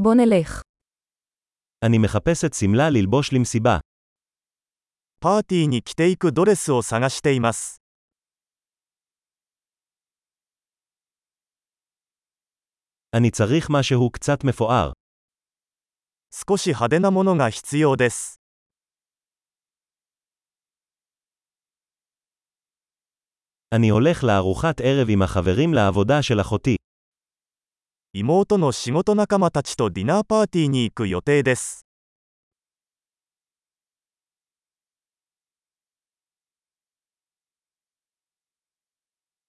בוא נלך. אני מחפשת שמלה ללבוש למסיבה. パーティーに着ていくドレスを探しています。 אני צריך משהו קצת מפואר. 少し派手なものが必要です。 אני הולך לארוחת ערב עם החברים לעבודה של אחותי. 妹の仕事仲間たちとディナーパーティーに行く予定です。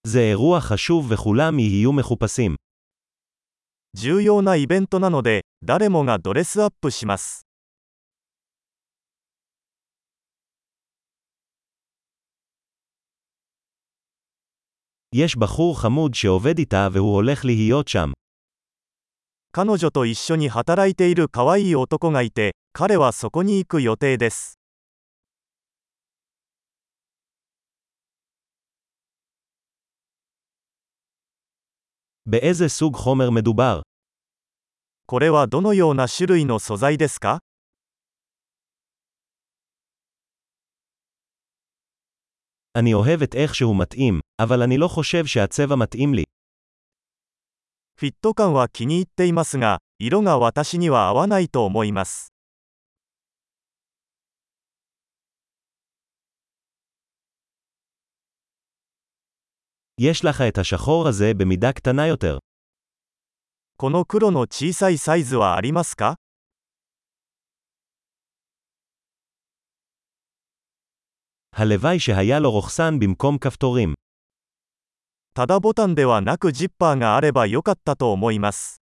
זה אירוע חשוב וכולם יהיו מחופשים. 重要なイベントなので、誰もがドレスアップします。 יש בחור חמוד שעובד איתה והוא הולך להיות שם. 彼女と一緒に働いている可愛い男がいて、彼はそこに行く予定です。 באיזה סוג חומר מדובר? これはどのような種類の素材ですか אני אוהב את איך שהוא מתאים, אבל אני לא חושב שהצבע מתאים לי. フィット感は気に入っていますが、色が私には合わないと思います。 יש לך את השחור הזה במידה קטנה יותר. この黒の小さいサイズはありますか הלוואי שהיה לו רוכסן במקום כפתורים. ただボタンではなくジッパーがあればよかったと思います。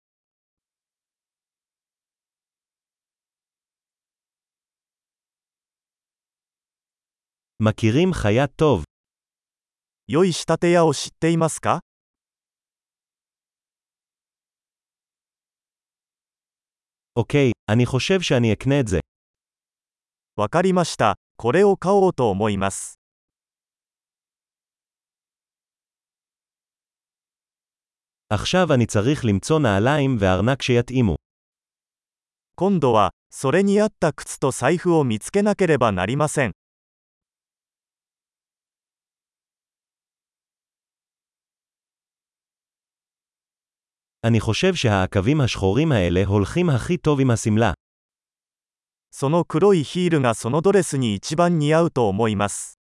מכירים חיה טוב. 良い仕立て屋を知っていますか אוקיי, אני חושב שאני אקנה את זה. わかりました。これを買おうと思います。 עכשיו אני צריך למצוא נעליים וארנק שיתאימו. 今度は、それに合った靴と財布を見つけなければなりません。 אני חושב שהעקבים השחורים האלה הולכים הכי טוב עם השמלה. その黒いヒールがそのドレスに一番似合うと思います。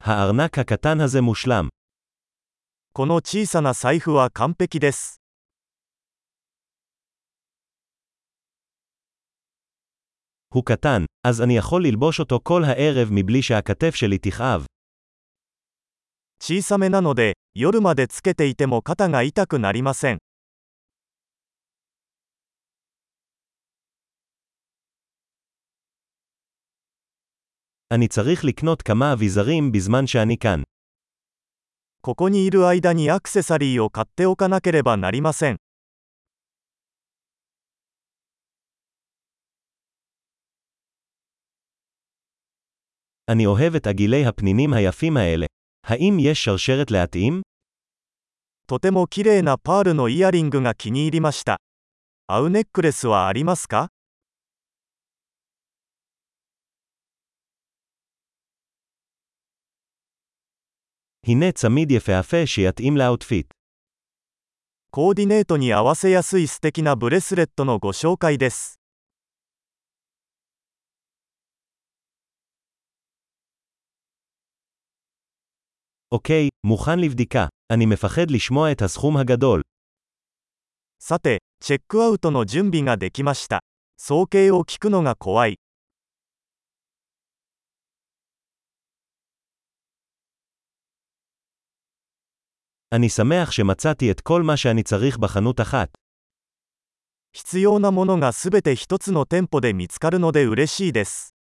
הארנק הקטן הזה מושלם. この小さな財布は完璧です。 הוא קטן, אז אני יכול ללבוש אותו כל הערב מבלי שהכתף שלי תכאב. 小さめなので、夜までつけていても肩が痛くなりません。 אני צריך לקנות כמה אביזרים בזמן שאני כאן. ここにいる間にアクセサリーを買っておかなければなりません。 אני אוהב את עגילי הפנינים היפים האלה. האם יש שרשרת להתאים? とても綺麗なパールのイヤリングが気に入りました。合うネックレスはありますか הנה צמיד יפהפה שיתאים לאוטפיט. コーディネートに合わせやすい素敵なブレスレットのご紹介です。 אוקיי, מוכן לבדיקה. אני מפחד לשמוע את הסכום הגדול. さて、チェックアウトの準備ができました。総計を聞くのが怖い。 אני שמח שמצאתי את כל מה שאני צריך בחנות אחת. 必要なものがすべて一つの店舗で見つかるので嬉しいです。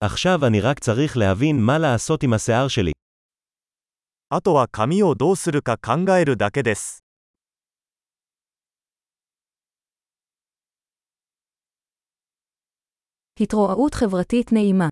עכשיו אני רק צריך להבין מה לעשות עם השיער שלי. あとは髪をどうするか考えるだけです。 התרועעות חברתית נעימה.